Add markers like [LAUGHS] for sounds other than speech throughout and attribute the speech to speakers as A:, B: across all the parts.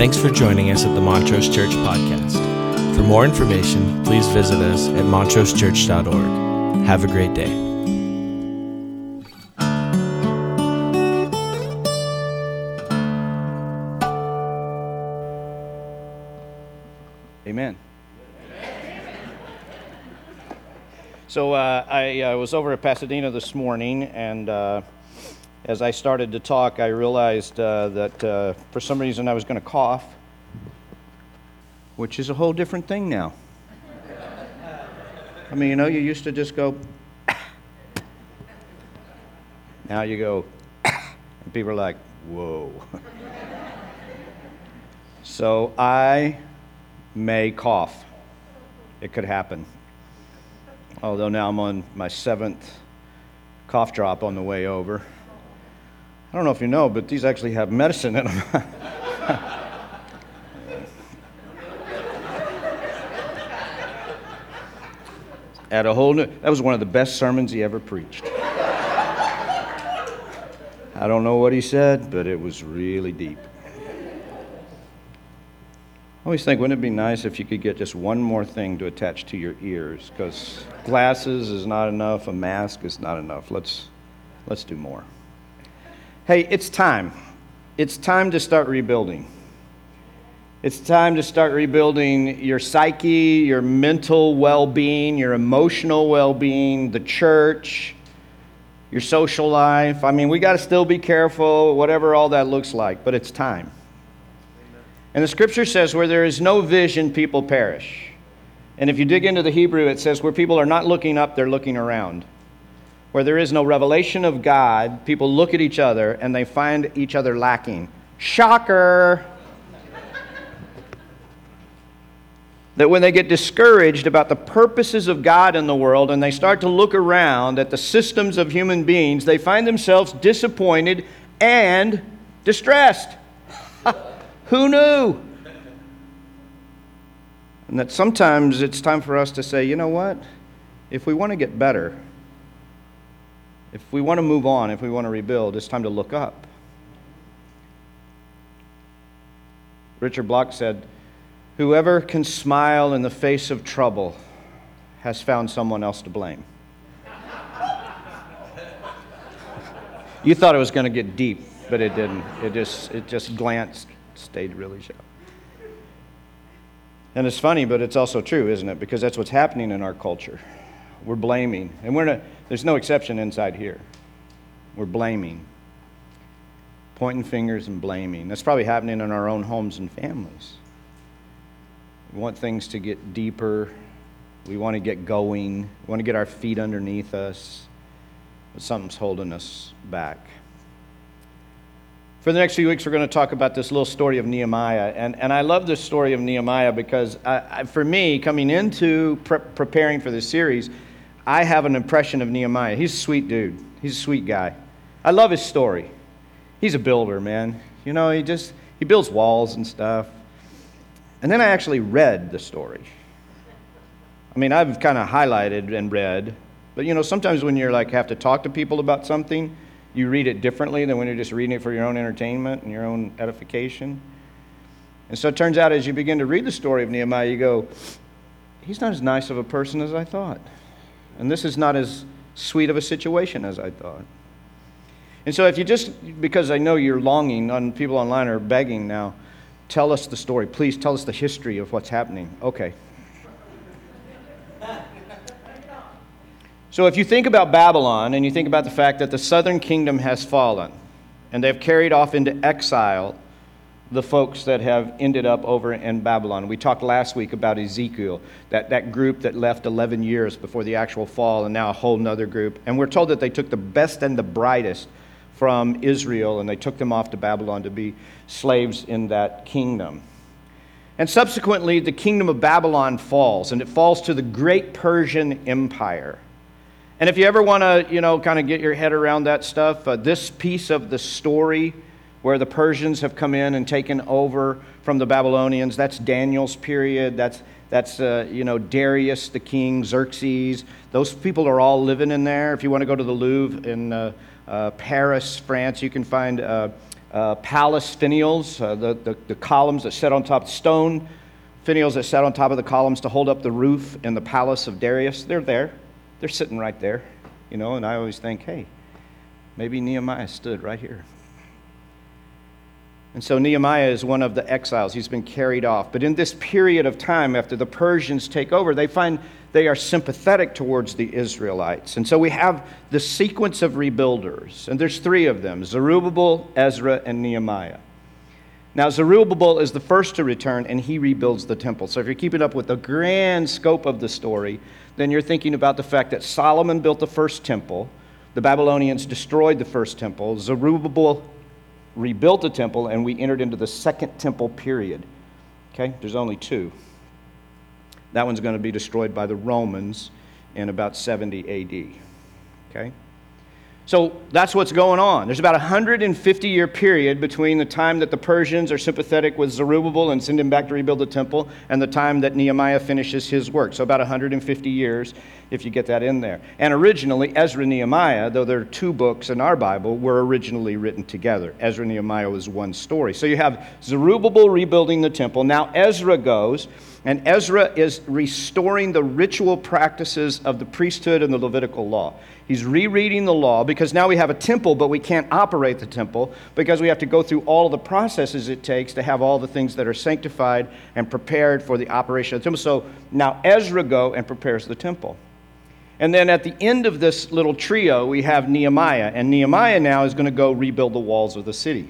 A: Thanks for joining us at the Montrose Church Podcast. For more information, please visit us at montrosechurch.org. Have a great day.
B: Amen. So uh, I uh, was over at Pasadena this morning, and uh, as I started to talk, I realized uh, that uh, for some reason I was going to cough, which is a whole different thing now. I mean, you know, you used to just go, now you go, and people are like, whoa. so I may cough. It could happen. Although now I'm on my seventh cough drop on the way over. I don't know if you know, but these actually have medicine in them. At [LAUGHS] a whole new, that was one of the best sermons he ever preached. I don't know what he said, but it was really deep. I always think, wouldn't it be nice if you could get just one more thing to attach to your ears? Because glasses is not enough, a mask is not enough. Let's, let's do more. Hey, it's time. It's time to start rebuilding. It's time to start rebuilding your psyche, your mental well being, your emotional well being, the church, your social life. I mean, we got to still be careful, whatever all that looks like, but it's time. And the scripture says, where there is no vision, people perish. And if you dig into the Hebrew, it says, where people are not looking up, they're looking around. Where there is no revelation of God, people look at each other and they find each other lacking. Shocker! that when they get discouraged about the purposes of God in the world and they start to look around at the systems of human beings, they find themselves disappointed and distressed. [LAUGHS] Who knew? And that sometimes it's time for us to say, you know what? If we want to get better, if we want to move on, if we want to rebuild, it's time to look up. Richard Block said, Whoever can smile in the face of trouble has found someone else to blame. [LAUGHS] you thought it was going to get deep, but it didn't. It just, it just glanced stayed really shallow. And it's funny, but it's also true, isn't it? Because that's what's happening in our culture. We're blaming. And we're not, there's no exception inside here. We're blaming, pointing fingers and blaming. That's probably happening in our own homes and families. We want things to get deeper. We want to get going. We want to get our feet underneath us. But something's holding us back. For the next few weeks, we're going to talk about this little story of Nehemiah. And, and I love this story of Nehemiah because I, I, for me, coming into pre- preparing for this series, I have an impression of Nehemiah. He's a sweet dude, he's a sweet guy. I love his story. He's a builder, man. You know, he just he builds walls and stuff. And then I actually read the story. I mean, I've kind of highlighted and read, but you know, sometimes when you're like have to talk to people about something, you read it differently than when you're just reading it for your own entertainment and your own edification. And so it turns out as you begin to read the story of Nehemiah, you go, he's not as nice of a person as I thought. And this is not as sweet of a situation as I thought. And so if you just, because I know you're longing, on people online are begging now, tell us the story. Please tell us the history of what's happening. Okay, So if you think about Babylon and you think about the fact that the southern kingdom has fallen and they've carried off into exile the folks that have ended up over in Babylon. We talked last week about Ezekiel, that, that group that left 11 years before the actual fall, and now a whole other group. And we're told that they took the best and the brightest from Israel and they took them off to Babylon to be slaves in that kingdom. And subsequently, the kingdom of Babylon falls, and it falls to the great Persian Empire. And if you ever want to, you know, kind of get your head around that stuff, uh, this piece of the story where the Persians have come in and taken over from the Babylonians, that's Daniel's period. That's, that's uh, you know, Darius the king, Xerxes. Those people are all living in there. If you want to go to the Louvre in uh, uh Paris, France, you can find uh, uh, palace finials, uh, the, the, the, columns that sat on top, stone finials that sat on top of the columns to hold up the roof in the palace of Darius. They're there. They're sitting right there, you know, and I always think, hey, maybe Nehemiah stood right here. And so Nehemiah is one of the exiles. He's been carried off. But in this period of time, after the Persians take over, they find they are sympathetic towards the Israelites. And so we have the sequence of rebuilders. And there's three of them Zerubbabel, Ezra, and Nehemiah. Now, Zerubbabel is the first to return, and he rebuilds the temple. So if you're keeping up with the grand scope of the story, then you're thinking about the fact that Solomon built the first temple. The Babylonians destroyed the first temple. Zerubbabel rebuilt the temple, and we entered into the second temple period. Okay, there's only two. That one's going to be destroyed by the Romans in about 70 AD. Okay? So that's what's going on. There's about a 150 year period between the time that the Persians are sympathetic with Zerubbabel and send him back to rebuild the temple and the time that Nehemiah finishes his work. So about 150 years, if you get that in there. And originally, Ezra and Nehemiah, though there are two books in our Bible, were originally written together. Ezra and Nehemiah was one story. So you have Zerubbabel rebuilding the temple. Now Ezra goes and Ezra is restoring the ritual practices of the priesthood and the Levitical law. He's rereading the law because now we have a temple, but we can't operate the temple because we have to go through all the processes it takes to have all the things that are sanctified and prepared for the operation of the temple. So now Ezra go and prepares the temple. And then at the end of this little trio, we have Nehemiah. And Nehemiah now is going to go rebuild the walls of the city.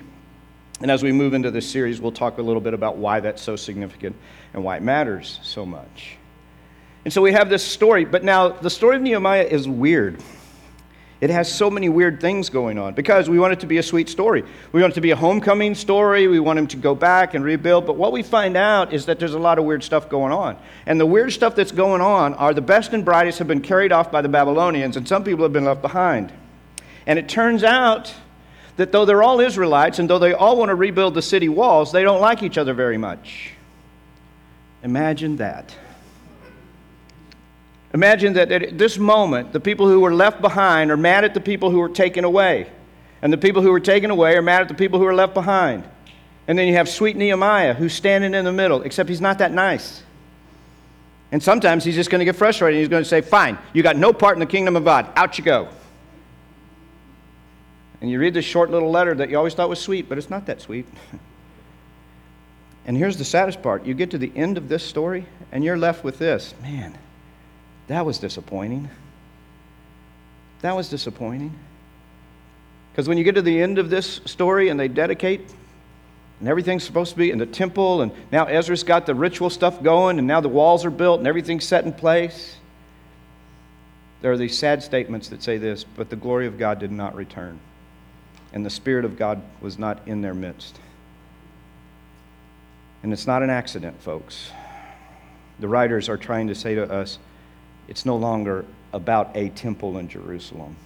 B: And as we move into this series, we'll talk a little bit about why that's so significant and why it matters so much. And so we have this story, but now the story of Nehemiah is weird. It has so many weird things going on because we want it to be a sweet story. We want it to be a homecoming story. We want him to go back and rebuild. But what we find out is that there's a lot of weird stuff going on. And the weird stuff that's going on are the best and brightest have been carried off by the Babylonians, and some people have been left behind. And it turns out that though they're all Israelites and though they all want to rebuild the city walls, they don't like each other very much. Imagine that. Imagine that at this moment, the people who were left behind are mad at the people who were taken away. And the people who were taken away are mad at the people who were left behind. And then you have sweet Nehemiah who's standing in the middle, except he's not that nice. And sometimes he's just going to get frustrated. And he's going to say, Fine, you got no part in the kingdom of God. Out you go. And you read this short little letter that you always thought was sweet, but it's not that sweet. [LAUGHS] and here's the saddest part you get to the end of this story, and you're left with this man, that was disappointing. That was disappointing. Because when you get to the end of this story and they dedicate, and everything's supposed to be in the temple, and now Ezra's got the ritual stuff going, and now the walls are built, and everything's set in place. There are these sad statements that say this, but the glory of God did not return and the Spirit of God was not in their midst. And it's not an accident, folks. The writers are trying to say to us it's no longer about a temple in Jerusalem,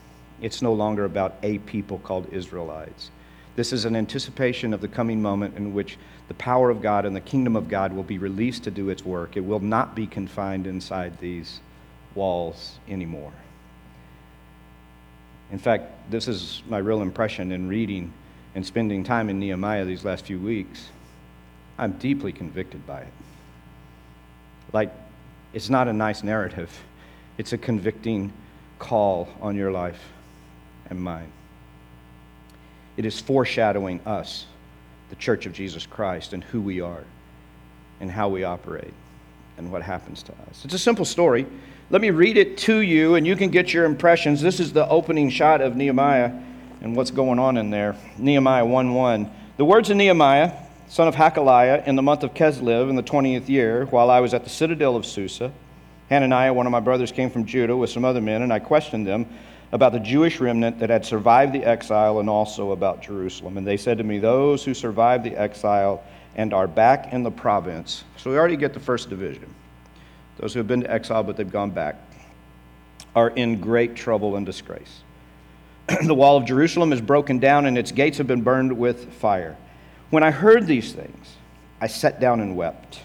B: it's no longer about a people called Israelites. This is an anticipation of the coming moment in which the power of God and the kingdom of God will be released to do its work. It will not be confined inside these walls anymore. In fact, this is my real impression in reading and spending time in Nehemiah these last few weeks. I'm deeply convicted by it. Like, it's not a nice narrative, it's a convicting call on your life and mine. It is foreshadowing us, the Church of Jesus Christ, and who we are and how we operate and what happens to us. It's a simple story. Let me read it to you, and you can get your impressions. This is the opening shot of Nehemiah and what's going on in there. Nehemiah 1 1. The words of Nehemiah, son of Hachaliah, in the month of Kislev in the 20th year, while I was at the citadel of Susa, Hananiah, one of my brothers, came from Judah with some other men, and I questioned them about the Jewish remnant that had survived the exile and also about Jerusalem. And they said to me, Those who survived the exile and are back in the province. So we already get the first division those who have been to exile but they've gone back, are in great trouble and disgrace. [CLEARS THROAT] the wall of Jerusalem is broken down and its gates have been burned with fire. When I heard these things, I sat down and wept.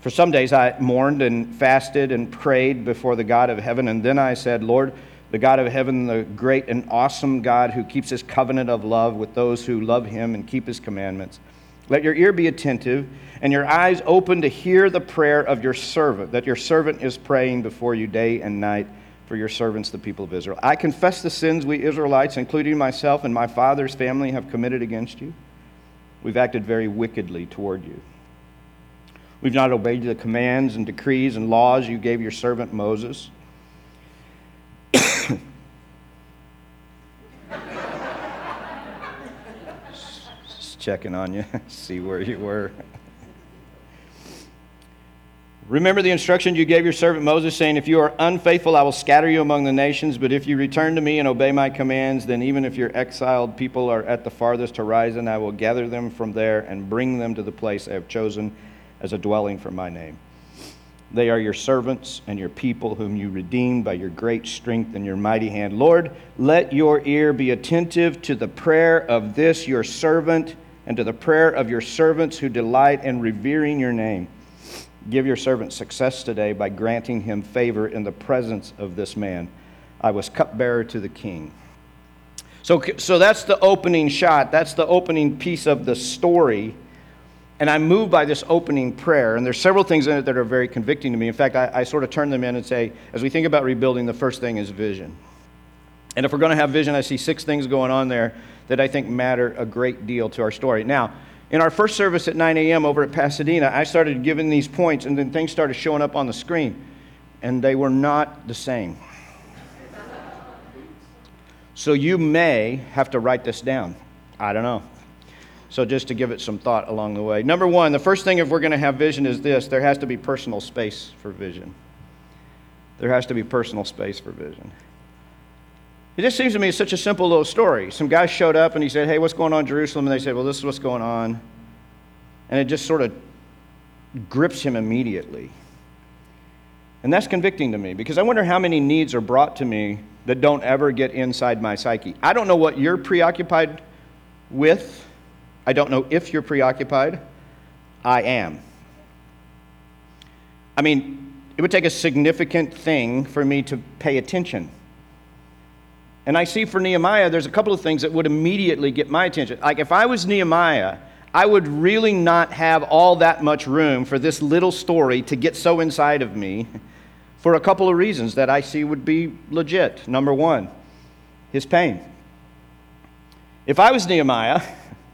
B: For some days I mourned and fasted and prayed before the God of heaven, and then I said, Lord, the God of heaven, the great and awesome God who keeps his covenant of love with those who love him and keep his commandments. Let your ear be attentive and your eyes open to hear the prayer of your servant, that your servant is praying before you day and night for your servants, the people of Israel. I confess the sins we Israelites, including myself and my father's family, have committed against you. We've acted very wickedly toward you. We've not obeyed the commands and decrees and laws you gave your servant Moses. [COUGHS] Just checking on you, [LAUGHS] see where you were. Remember the instruction you gave your servant Moses, saying, If you are unfaithful, I will scatter you among the nations. But if you return to me and obey my commands, then even if your exiled people are at the farthest horizon, I will gather them from there and bring them to the place I have chosen as a dwelling for my name. They are your servants and your people, whom you redeemed by your great strength and your mighty hand. Lord, let your ear be attentive to the prayer of this your servant and to the prayer of your servants who delight in revering your name. Give your servant success today by granting him favor in the presence of this man. I was cupbearer to the king. So, so that's the opening shot. That's the opening piece of the story. And I'm moved by this opening prayer. And there's several things in it that are very convicting to me. In fact, I, I sort of turn them in and say, as we think about rebuilding, the first thing is vision. And if we're going to have vision, I see six things going on there that I think matter a great deal to our story. Now, in our first service at 9 a.m. over at Pasadena, I started giving these points, and then things started showing up on the screen, and they were not the same. So you may have to write this down. I don't know. So just to give it some thought along the way. Number one, the first thing if we're going to have vision is this there has to be personal space for vision. There has to be personal space for vision. It just seems to me it's such a simple little story. Some guy showed up and he said, Hey, what's going on in Jerusalem? And they said, Well, this is what's going on. And it just sort of grips him immediately. And that's convicting to me because I wonder how many needs are brought to me that don't ever get inside my psyche. I don't know what you're preoccupied with. I don't know if you're preoccupied. I am. I mean, it would take a significant thing for me to pay attention. And I see for Nehemiah, there's a couple of things that would immediately get my attention. Like if I was Nehemiah, I would really not have all that much room for this little story to get so inside of me for a couple of reasons that I see would be legit. Number one, his pain. If I was Nehemiah,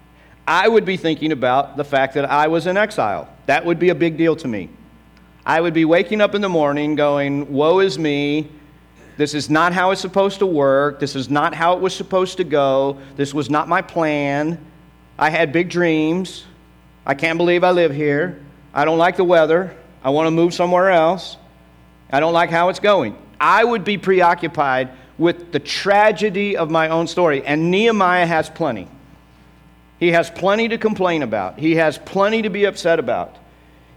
B: [LAUGHS] I would be thinking about the fact that I was in exile. That would be a big deal to me. I would be waking up in the morning going, Woe is me. This is not how it's supposed to work. This is not how it was supposed to go. This was not my plan. I had big dreams. I can't believe I live here. I don't like the weather. I want to move somewhere else. I don't like how it's going. I would be preoccupied with the tragedy of my own story. And Nehemiah has plenty. He has plenty to complain about, he has plenty to be upset about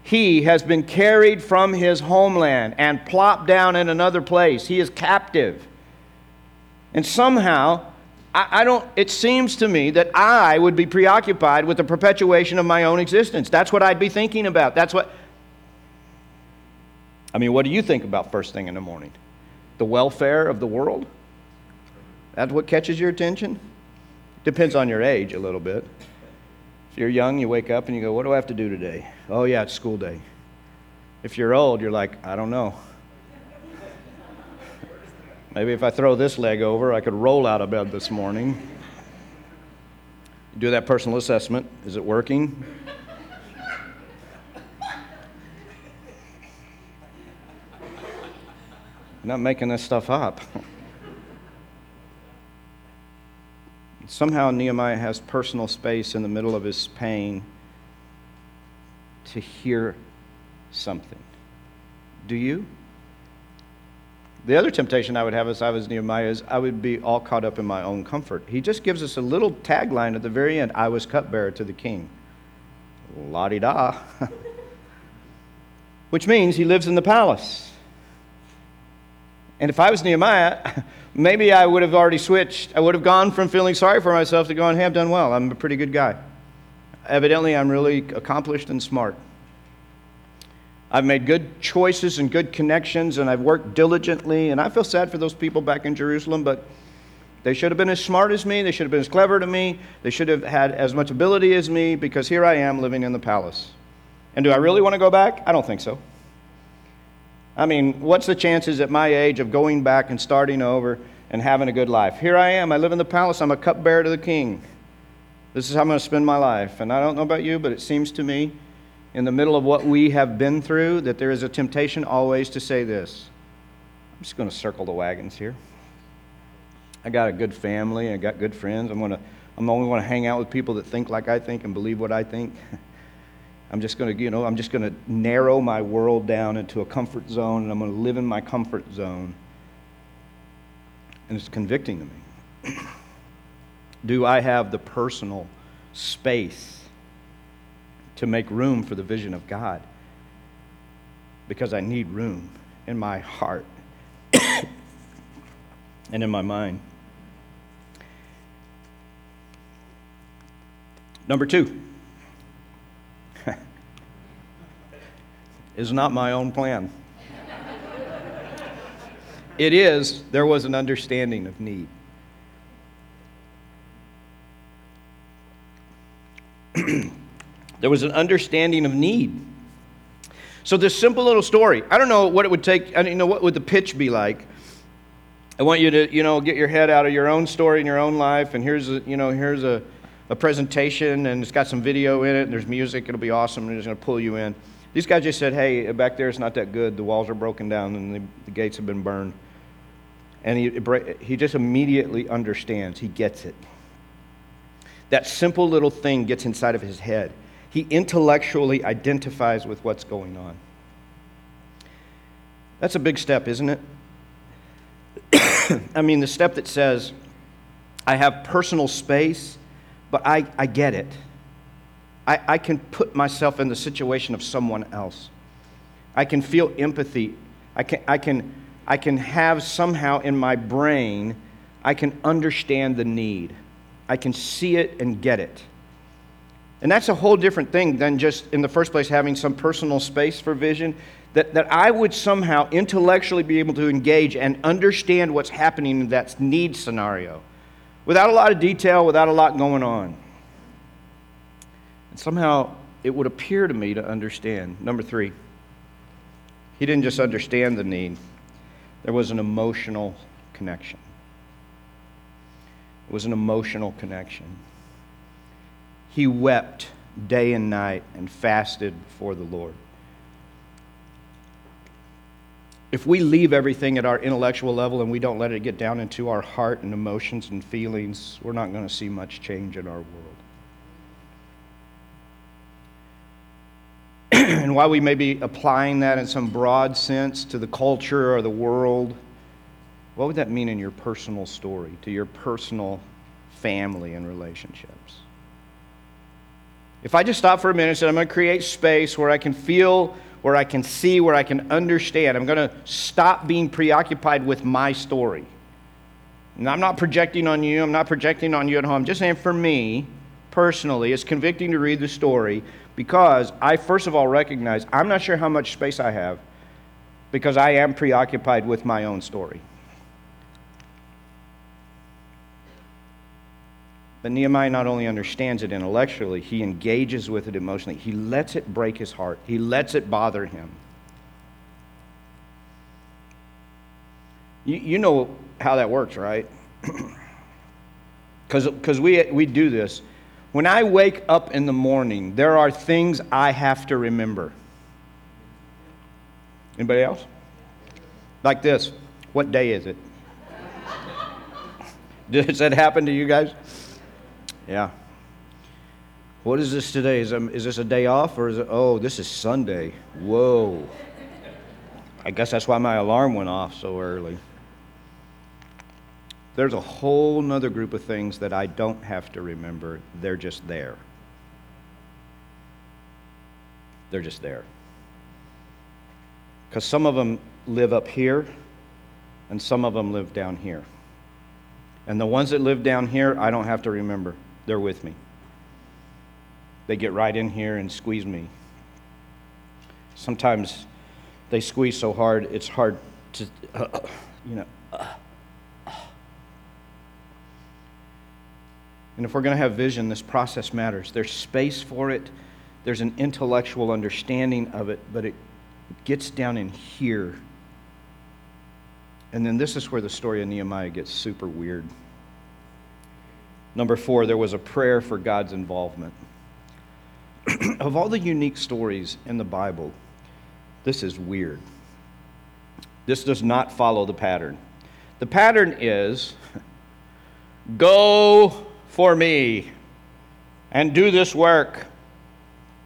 B: he has been carried from his homeland and plopped down in another place. He is captive. And somehow, I, I, don't, it seems to me that I would be preoccupied with the perpetuation of my own existence. That's what I'd be thinking about. That's what. I mean, what do you think about first thing in the morning? The welfare of the world? That's what catches your attention? Depends on your age a little bit. If you're young, you wake up and you go, What do I have to do today? Oh, yeah, it's school day. If you're old, you're like, I don't know. Maybe if I throw this leg over, I could roll out of bed this morning. Do that personal assessment. Is it working? Not making this stuff up. Somehow Nehemiah has personal space in the middle of his pain to hear something. Do you? The other temptation I would have as I was Nehemiah is I would be all caught up in my own comfort. He just gives us a little tagline at the very end I was cupbearer to the king. La di da. [LAUGHS] Which means he lives in the palace. And if I was Nehemiah, [LAUGHS] maybe I would have already switched. I would have gone from feeling sorry for myself to going, hey, I've done well. I'm a pretty good guy. Evidently, I'm really accomplished and smart. I've made good choices and good connections, and I've worked diligently. And I feel sad for those people back in Jerusalem, but they should have been as smart as me. They should have been as clever to me. They should have had as much ability as me because here I am living in the palace. And do I really want to go back? I don't think so. I mean, what's the chances at my age of going back and starting over and having a good life? Here I am. I live in the palace. I'm a cupbearer to the king. This is how I'm going to spend my life. And I don't know about you, but it seems to me in the middle of what we have been through that there is a temptation always to say this I'm just going to circle the wagons here. I got a good family, I got good friends. I'm, gonna, I'm only going to hang out with people that think like I think and believe what I think. [LAUGHS] I'm just going to, you know, I'm just going to narrow my world down into a comfort zone and I'm going to live in my comfort zone. And it's convicting to me. [CLEARS THROAT] Do I have the personal space to make room for the vision of God because I need room in my heart [COUGHS] and in my mind. Number two is not my own plan. it is, there was an understanding of need. [CLEARS THROAT] There was an understanding of need. So this simple little story, I don't know what it would take, I don't know what would the pitch be like. I want you to, you know, get your head out of your own story in your own life, and here's a, you know, here's a, a presentation, and it's got some video in it, and there's music, it'll be awesome, and it's going to pull you in. These guys just said, hey, back there it's not that good. The walls are broken down, and the, the gates have been burned. And he, he just immediately understands, he gets it. That simple little thing gets inside of his head he intellectually identifies with what's going on. That's a big step, isn't it? [COUGHS] I mean, the step that says, I have personal space, but I, I get it. I, I can put myself in the situation of someone else. I can feel empathy. I can, I, can, I can have somehow in my brain, I can understand the need. I can see it and get it. And that's a whole different thing than just, in the first place, having some personal space for vision. That, that I would somehow intellectually be able to engage and understand what's happening in that need scenario without a lot of detail, without a lot going on. Somehow it would appear to me to understand. Number three, he didn't just understand the need, there was an emotional connection. It was an emotional connection. He wept day and night and fasted before the Lord. If we leave everything at our intellectual level and we don't let it get down into our heart and emotions and feelings, we're not going to see much change in our world. And while we may be applying that in some broad sense to the culture or the world, what would that mean in your personal story, to your personal family and relationships? If I just stop for a minute and say, I'm going to create space where I can feel, where I can see, where I can understand, I'm going to stop being preoccupied with my story. And I'm not projecting on you, I'm not projecting on you at home. I'm just saying for me, personally, it's convicting to read the story because I, first of all, recognize I'm not sure how much space I have because I am preoccupied with my own story. But Nehemiah not only understands it intellectually, he engages with it emotionally. He lets it break his heart, he lets it bother him. You, you know how that works, right? [CLEARS THROAT] Because we, we do this. When I wake up in the morning, there are things I have to remember. Anybody else? Like this What day is it? [LAUGHS] Does that happen to you guys? Yeah. What is this today? Is, um, is this a day off or is it, oh, this is Sunday? Whoa. I guess that's why my alarm went off so early. There's a whole nother group of things that I don't have to remember. They're just there. They're just there. Because some of them live up here and some of them live down here. And the ones that live down here, I don't have to remember they're with me. They get right in here and squeeze me. Sometimes they squeeze so hard, it's hard to, uh, you know. And if we're going to have vision, this process matters. There's space for it, there's an intellectual understanding of it, but it gets down in here. And then this is where the story of Nehemiah gets super weird. Number four, there was a prayer for God's involvement. [CLEARS THROAT] of all the unique stories in the Bible, this is weird. This does not follow the pattern. The pattern is [LAUGHS] go for me and do this work,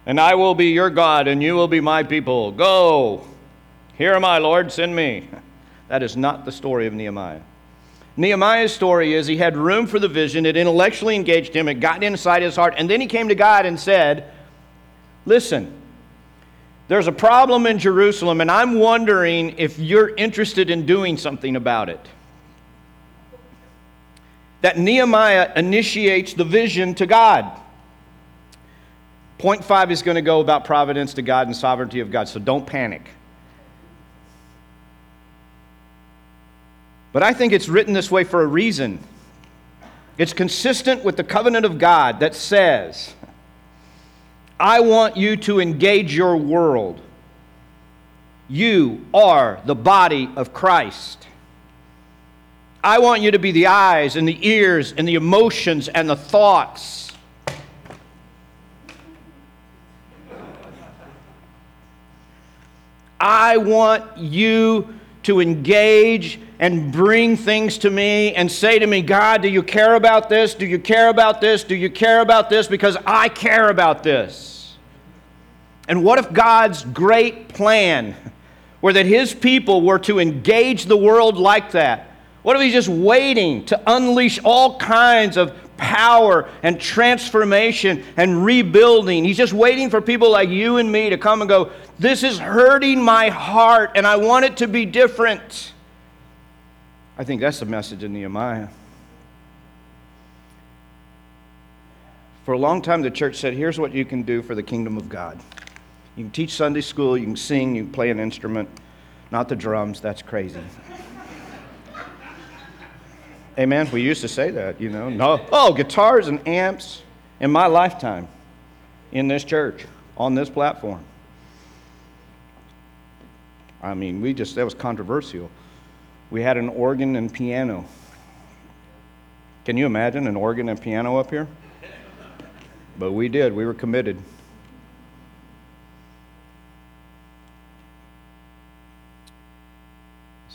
B: and I will be your God, and you will be my people. Go. Here am I, Lord, send me. [LAUGHS] That is not the story of Nehemiah. Nehemiah's story is he had room for the vision, it intellectually engaged him, it got inside his heart, and then he came to God and said, Listen, there's a problem in Jerusalem, and I'm wondering if you're interested in doing something about it that Nehemiah initiates the vision to God. Point five is going to go about providence to God and sovereignty of God, so don't panic. But I think it's written this way for a reason. It's consistent with the covenant of God that says, I want you to engage your world. You are the body of Christ. I want you to be the eyes and the ears and the emotions and the thoughts. I want you to engage and bring things to me and say to me, God, do you care about this? Do you care about this? Do you care about this? Because I care about this. And what if God's great plan were that His people were to engage the world like that? What if he's just waiting to unleash all kinds of power and transformation and rebuilding? He's just waiting for people like you and me to come and go, This is hurting my heart and I want it to be different. I think that's the message in Nehemiah. For a long time, the church said, Here's what you can do for the kingdom of God. You can teach Sunday school, you can sing, you can play an instrument, not the drums, that's crazy. Amen. We used to say that, you know. No, oh, guitars and amps in my lifetime in this church, on this platform. I mean, we just, that was controversial. We had an organ and piano. Can you imagine an organ and piano up here? But we did, we were committed.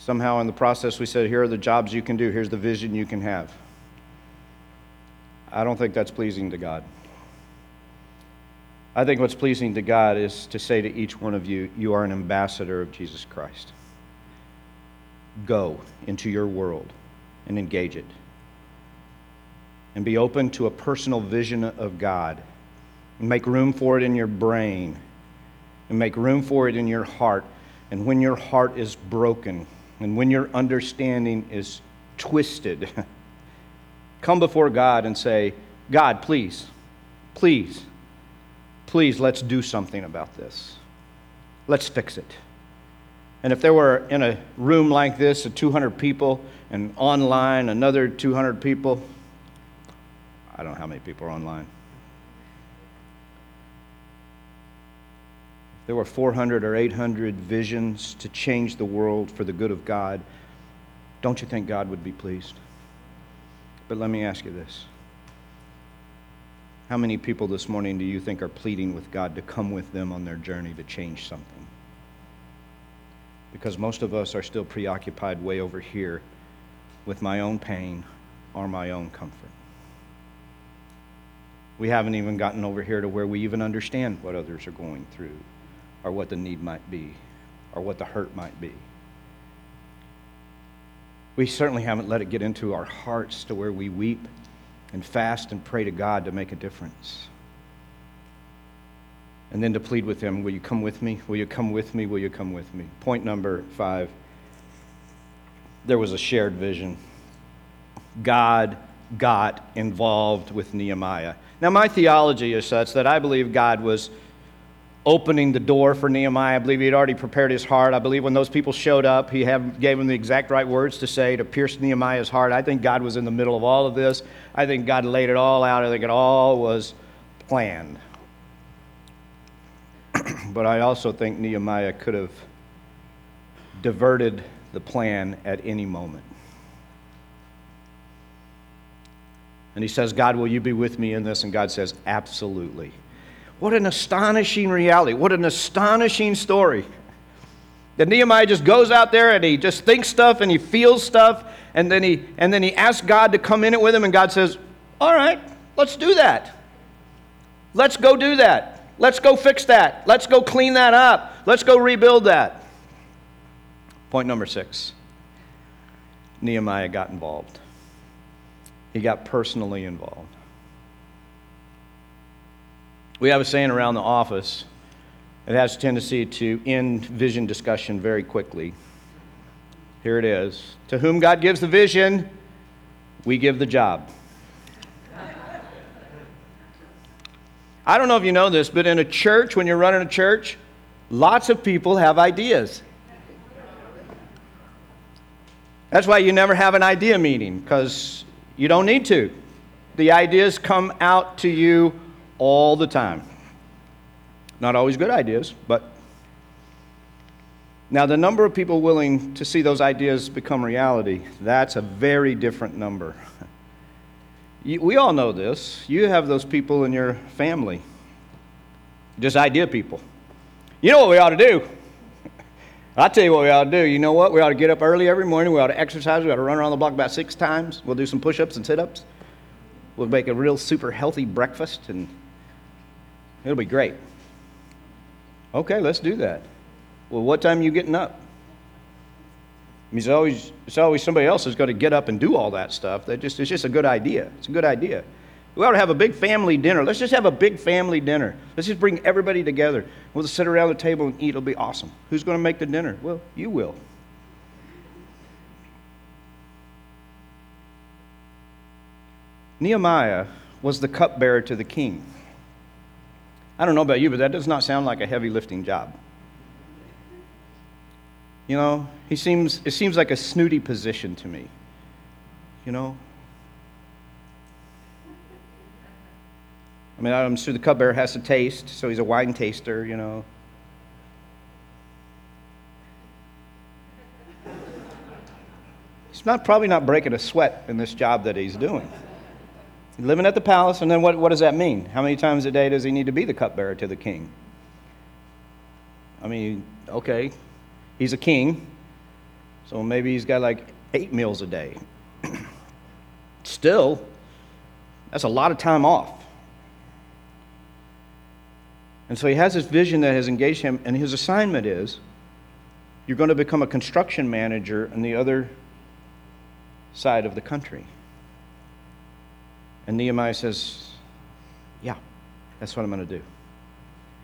B: Somehow in the process, we said, here are the jobs you can do, here's the vision you can have. I don't think that's pleasing to God. I think what's pleasing to God is to say to each one of you, you are an ambassador of Jesus Christ. Go into your world and engage it. And be open to a personal vision of God. And make room for it in your brain. And make room for it in your heart. And when your heart is broken, and when your understanding is twisted, [LAUGHS] come before God and say, God, please, please, please, let's do something about this. Let's fix it. And if there were in a room like this, of 200 people, and online another 200 people, I don't know how many people are online. There were 400 or 800 visions to change the world for the good of God, don't you think God would be pleased? But let me ask you this. How many people this morning do you think are pleading with God to come with them on their journey to change something? Because most of us are still preoccupied way over here with my own pain or my own comfort. We haven't even gotten over here to where we even understand what others are going through or what the need might be or what the hurt might be. We certainly haven't let it get into our hearts to where we weep and fast and pray to God to make a difference. And then to plead with Him, Will you come with me? Will you come with me? Will you come with me? Point number five there was a shared vision. God got involved with Nehemiah. Now, my theology is such that I believe God was opening the door for Nehemiah. I believe he had already prepared his heart. I believe when those people showed up, he have, gave them the exact right words to say to pierce Nehemiah's heart. I think God was in the middle of all of this. I think God laid it all out. I think it all was planned. [CLEARS THROAT] but I also think Nehemiah could have diverted the plan at any moment. And he says, God, will you be with me in this? And God says, Absolutely. What an astonishing reality. What an astonishing story. That Nehemiah just goes out there and he just thinks stuff and he feels stuff, and then he and then he asks God to come in it with him, and God says, All right, let's do that. Let's go do that. Let's go fix that. Let's go clean that up. Let's go rebuild that. Point number six Nehemiah got involved. He got personally involved. We have a saying around the office. It has a tendency to end vision discussion very quickly. Here it is. To whom God gives the vision, we give the job. I don't know if you know this, but in a church, when you're running a church, lots of people have ideas. That's why you never have an idea meeting, because you don't need to. The ideas come out to you all the time. Not always good ideas, but. Now, the number of people willing to see those ideas become reality, that's a very different number. We all know this. You have those people in your family, just idea people. You know what we ought to do? I'll tell you what we ought to do. You know what? We ought to get up early every morning. We ought to exercise. We ought to run around the block about six times. We'll do some push ups and sit ups. We'll make a real super healthy breakfast, and it'll be great. Okay, let's do that. Well, what time are you getting up? I mean, it's always, it's always somebody else who's got to get up and do all that stuff. That just, it's just a good idea. It's a good idea. We ought to have a big family dinner. Let's just have a big family dinner. Let's just bring everybody together. We'll sit around the table and eat. It'll be awesome. Who's going to make the dinner? Well, you will. Nehemiah was the cupbearer to the king. I don't know about you, but that does not sound like a heavy lifting job. You know, he seems, it seems like a snooty position to me. You know? I mean, I'm sure the cupbearer has to taste, so he's a wine taster, you know. He's not, probably not breaking a sweat in this job that he's doing. Living at the palace, and then what, what does that mean? How many times a day does he need to be the cupbearer to the king? I mean, okay, He's a king, so maybe he's got like eight meals a day. [CLEARS THROAT] Still, that's a lot of time off. And so he has this vision that has engaged him, and his assignment is you're going to become a construction manager on the other side of the country. And Nehemiah says, Yeah, that's what I'm going to do.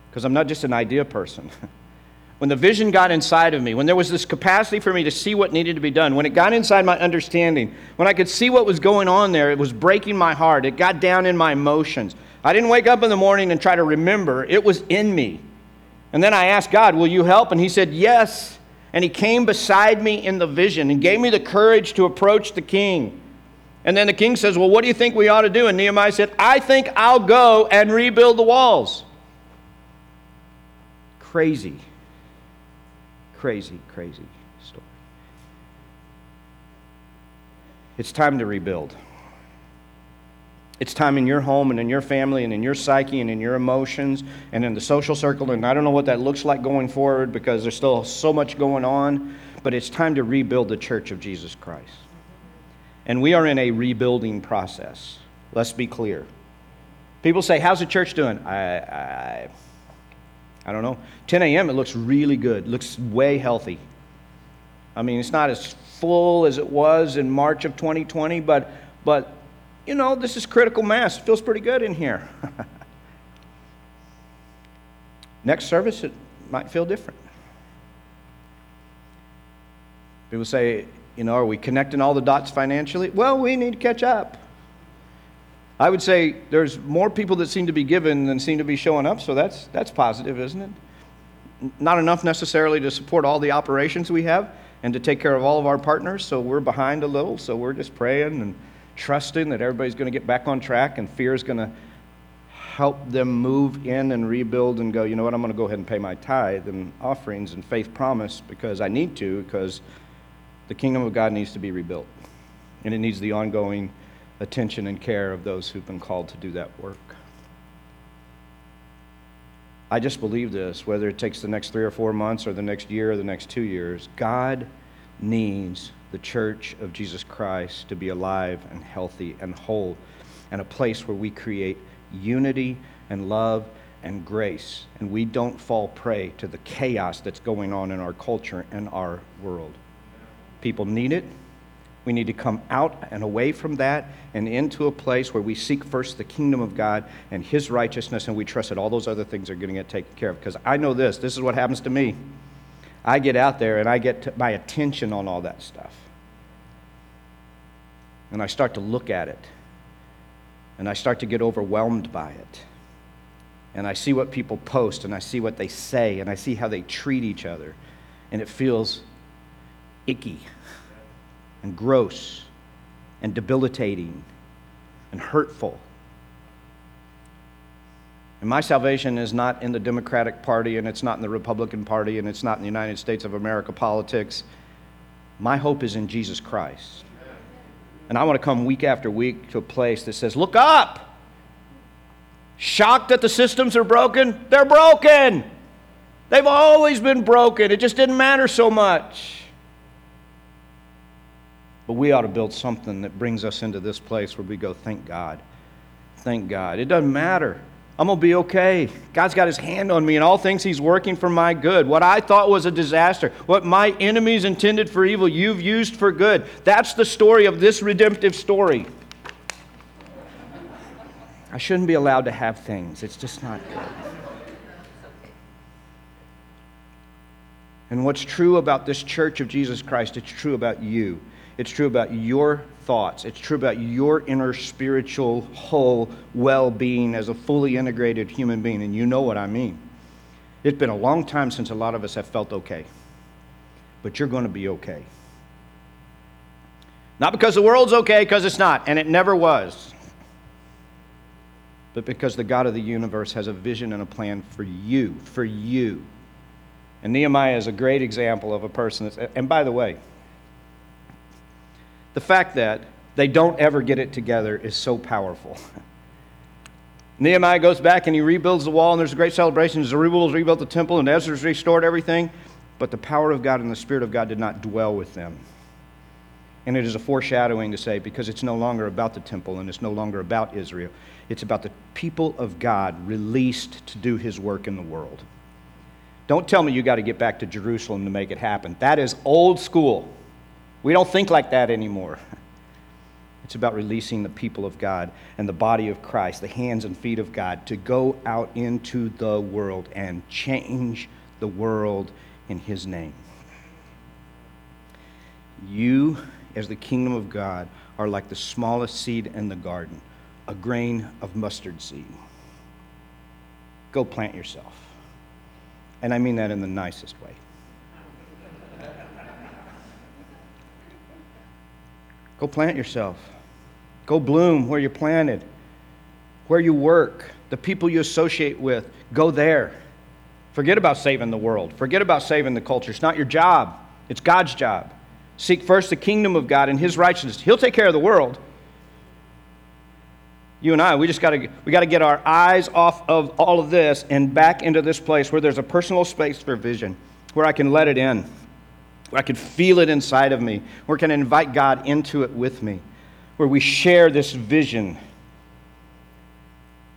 B: Because I'm not just an idea person. [LAUGHS] when the vision got inside of me, when there was this capacity for me to see what needed to be done, when it got inside my understanding, when I could see what was going on there, it was breaking my heart. It got down in my emotions. I didn't wake up in the morning and try to remember, it was in me. And then I asked God, Will you help? And He said, Yes. And He came beside me in the vision and gave me the courage to approach the king. And then the king says, Well, what do you think we ought to do? And Nehemiah said, I think I'll go and rebuild the walls. Crazy crazy, crazy story. It's time to rebuild. It's time in your home and in your family and in your psyche and in your emotions and in the social circle. And I don't know what that looks like going forward because there's still so much going on, but it's time to rebuild the church of Jesus Christ. And we are in a rebuilding process. Let's be clear. People say, How's the church doing? I, I I don't know. 10 a.m., it looks really good, looks way healthy. I mean, it's not as full as it was in March of 2020, but, but you know, this is critical mass. It feels pretty good in here. [LAUGHS] Next service, it might feel different. People say, you know, are we connecting all the dots financially? Well, we need to catch up. I would say there's more people that seem to be given than seem to be showing up, so that's, that's positive, isn't it? Not enough necessarily to support all the operations we have and to take care of all of our partners, so we're behind a little, so we're just praying and trusting that everybody's going to get back on track and fear is going to help them move in and rebuild and go, you know what, I'm going to go ahead and pay my tithe and offerings and faith promise because I need to, because the kingdom of God needs to be rebuilt. And it needs the ongoing attention and care of those who've been called to do that work. I just believe this, whether it takes the next three or four months or the next year or the next two years, God needs the church of Jesus Christ to be alive and healthy and whole and a place where we create unity and love and grace and we don't fall prey to the chaos that's going on in our culture and our world. People need it. We need to come out and away from that and into a place where we seek first the kingdom of God and His righteousness, and we trust that all those other things are going to get taken care of. Because I know this this is what happens to me. I get out there and I get my attention on all that stuff. And I start to look at it. And I start to get overwhelmed by it. And I see what people post and I see what they say and I see how they treat each other. And it feels icky and gross and debilitating and hurtful. And my salvation is not in the Democratic Party, and it's not in the Republican Party, and it's not in the United States of America politics. My hope is in Jesus Christ. And I want to come week after week to a place that says, Look up! Shocked that the systems are broken? They're broken! They've always been broken. It just didn't matter so much. But we ought to build something that brings us into this place where we go, thank God. Thank God. It doesn't matter. I'm going to be okay. God's got his hand on me and all things he's working for my good. What I thought was a disaster, what my enemies intended for evil, you've used for good. That's the story of this redemptive story. I shouldn't be allowed to have things. It's just not good. And what's true about this church of Jesus Christ, it's true about you. It's true about your thoughts. It's true about your inner spiritual, whole well being as a fully integrated human being. And you know what I mean. It's been a long time since a lot of us have felt okay. But you're going to be okay. Not because the world's okay, because it's not, and it never was. But because the God of the universe has a vision and a plan for you, for you. And Nehemiah is a great example of a person that's, and by the way, the fact that they don't ever get it together is so powerful. [LAUGHS] Nehemiah goes back and he rebuilds the wall, and there's a great celebration. Zerubbabel's rebuilt the temple, and Ezra's restored everything. But the power of God and the Spirit of God did not dwell with them. And it is a foreshadowing to say, because it's no longer about the temple and it's no longer about Israel, it's about the people of God released to do his work in the world. Don't tell me you got to get back to Jerusalem to make it happen. That is old school. We don't think like that anymore. It's about releasing the people of God and the body of Christ, the hands and feet of God, to go out into the world and change the world in His name. You, as the kingdom of God, are like the smallest seed in the garden, a grain of mustard seed. Go plant yourself. And I mean that in the nicest way. Go plant yourself. Go bloom where you're planted, where you work, the people you associate with. Go there. Forget about saving the world. Forget about saving the culture. It's not your job, it's God's job. Seek first the kingdom of God and his righteousness. He'll take care of the world. You and I, we just got to we got to get our eyes off of all of this and back into this place where there's a personal space for vision, where I can let it in I can feel it inside of me, where I can invite God into it with me, where we share this vision.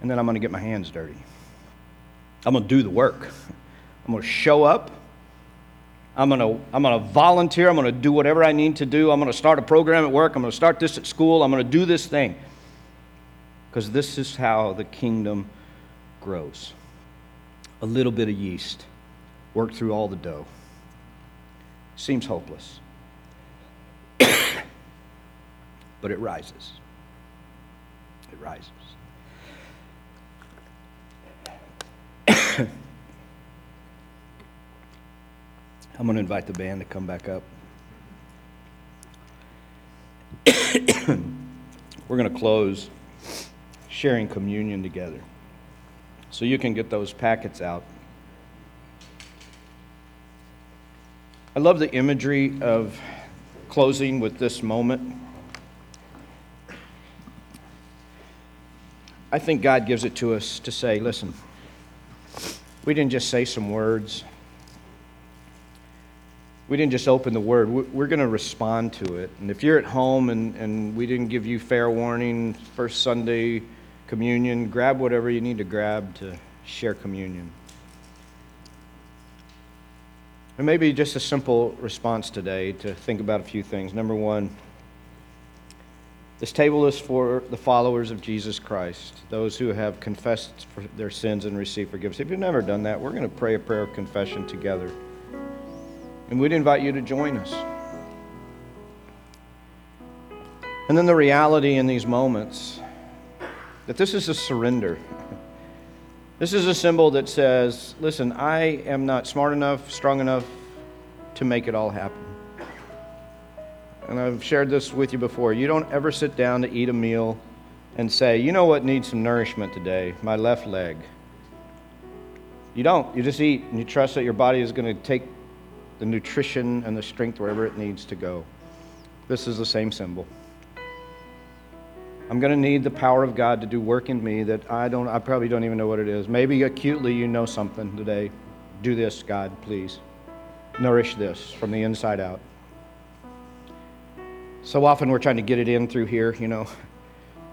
B: And then I'm going to get my hands dirty. I'm going to do the work. I'm going to show up. I'm going to, I'm going to volunteer. I'm going to do whatever I need to do. I'm going to start a program at work. I'm going to start this at school. I'm going to do this thing. Because this is how the kingdom grows. A little bit of yeast, work through all the dough seems hopeless. [COUGHS] but it rises. it rises. [COUGHS] I'm going to invite the band to come back up. [COUGHS] We're going to close sharing communion together. So you can get those packets out. I love the imagery of closing with this moment. I think God gives it to us to say, listen, we didn't just say some words. We didn't just open the word. We're going to respond to it. And if you're at home and, and we didn't give you fair warning, first Sunday communion, grab whatever you need to grab to share communion. And maybe just a simple response today to think about a few things. Number one, this table is for the followers of Jesus Christ, those who have confessed their sins and received forgiveness. If you've never done that, we're going to pray a prayer of confession together. And we'd invite you to join us. And then the reality in these moments that this is a surrender. This is a symbol that says, listen, I am not smart enough, strong enough to make it all happen. And I've shared this with you before. You don't ever sit down to eat a meal and say, you know what needs some nourishment today? My left leg. You don't. You just eat and you trust that your body is going to take the nutrition and the strength wherever it needs to go. This is the same symbol. I'm going to need the power of God to do work in me that I don't I probably don't even know what it is. Maybe acutely you know something today. Do this, God, please. Nourish this from the inside out. So often we're trying to get it in through here, you know.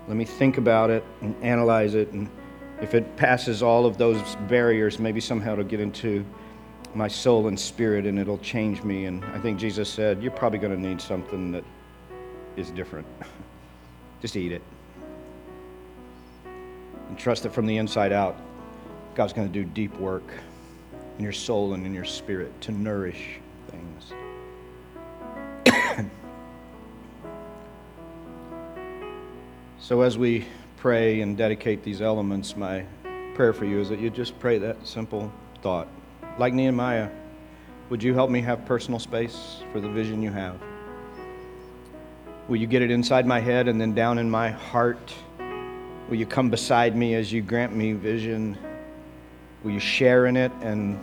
B: Let me think about it and analyze it and if it passes all of those barriers, maybe somehow it'll get into my soul and spirit and it'll change me. And I think Jesus said, You're probably going to need something that is different. [LAUGHS] Just eat it. And trust that from the inside out, God's going to do deep work in your soul and in your spirit to nourish things. [COUGHS] so, as we pray and dedicate these elements, my prayer for you is that you just pray that simple thought. Like Nehemiah, would you help me have personal space for the vision you have? Will you get it inside my head and then down in my heart? Will you come beside me as you grant me vision? Will you share in it? And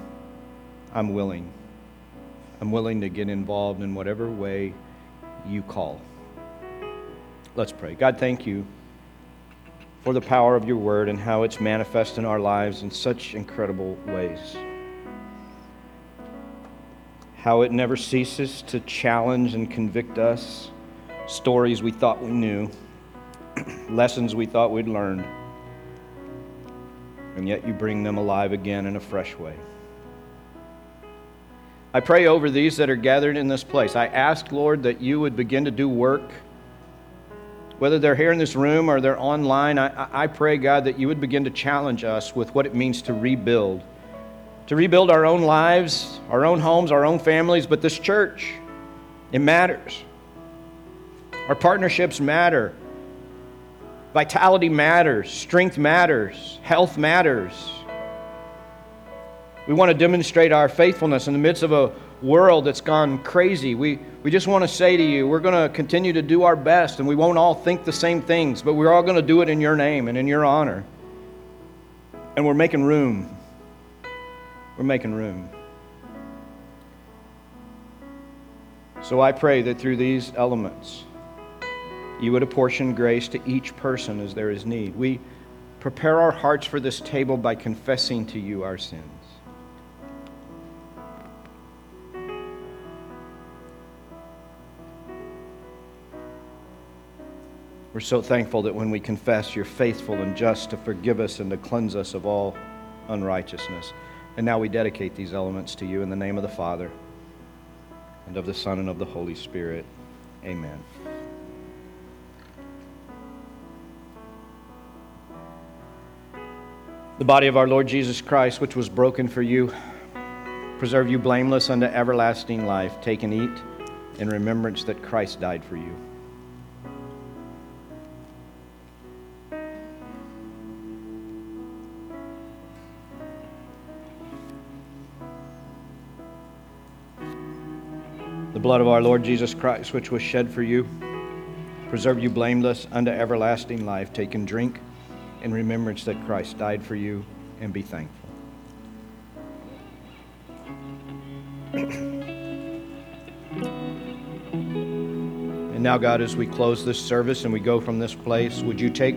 B: I'm willing. I'm willing to get involved in whatever way you call. Let's pray. God, thank you for the power of your word and how it's manifest in our lives in such incredible ways. How it never ceases to challenge and convict us stories we thought we knew, [CLEARS THROAT] lessons we thought we'd learned, and yet you bring them alive again in a fresh way. I pray over these that are gathered in this place. I ask, Lord, that you would begin to do work. Whether they're here in this room or they're online, I, I pray, God, that you would begin to challenge us with what it means to rebuild. To rebuild our own lives, our own homes, our own families, but this church, it matters. Our partnerships matter. Vitality matters. Strength matters. Health matters. We want to demonstrate our faithfulness in the midst of a world that's gone crazy. We, we just want to say to you, we're going to continue to do our best, and we won't all think the same things, but we're all going to do it in your name and in your honor. And we're making room. We're making room. So I pray that through these elements, you would apportion grace to each person as there is need. We prepare our hearts for this table by confessing to you our sins. We're so thankful that when we confess, you're faithful and just to forgive us and to cleanse us of all unrighteousness. And now we dedicate these elements to you in the name of the Father, and of the Son, and of the Holy Spirit. Amen. the body of our Lord Jesus Christ, which was broken for you, preserve you blameless unto everlasting life. Take and eat in remembrance that Christ died for you. The blood of our Lord Jesus Christ, which was shed for you, preserve you blameless unto everlasting life. Take and drink in remembrance that Christ died for you, and be thankful. [CLEARS THROAT] and now, God, as we close this service and we go from this place, would you take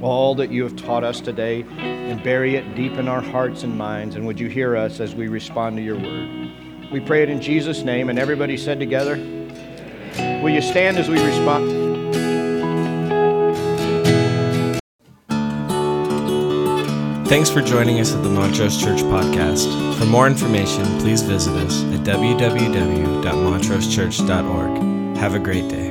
B: all that you have taught us today and bury it deep in our hearts and minds? And would you hear us as we respond to your word? We pray it in Jesus' name, and everybody said together, Will you stand as we respond?
A: Thanks for joining us at the Montrose Church Podcast. For more information, please visit us at www.montrosechurch.org. Have a great day.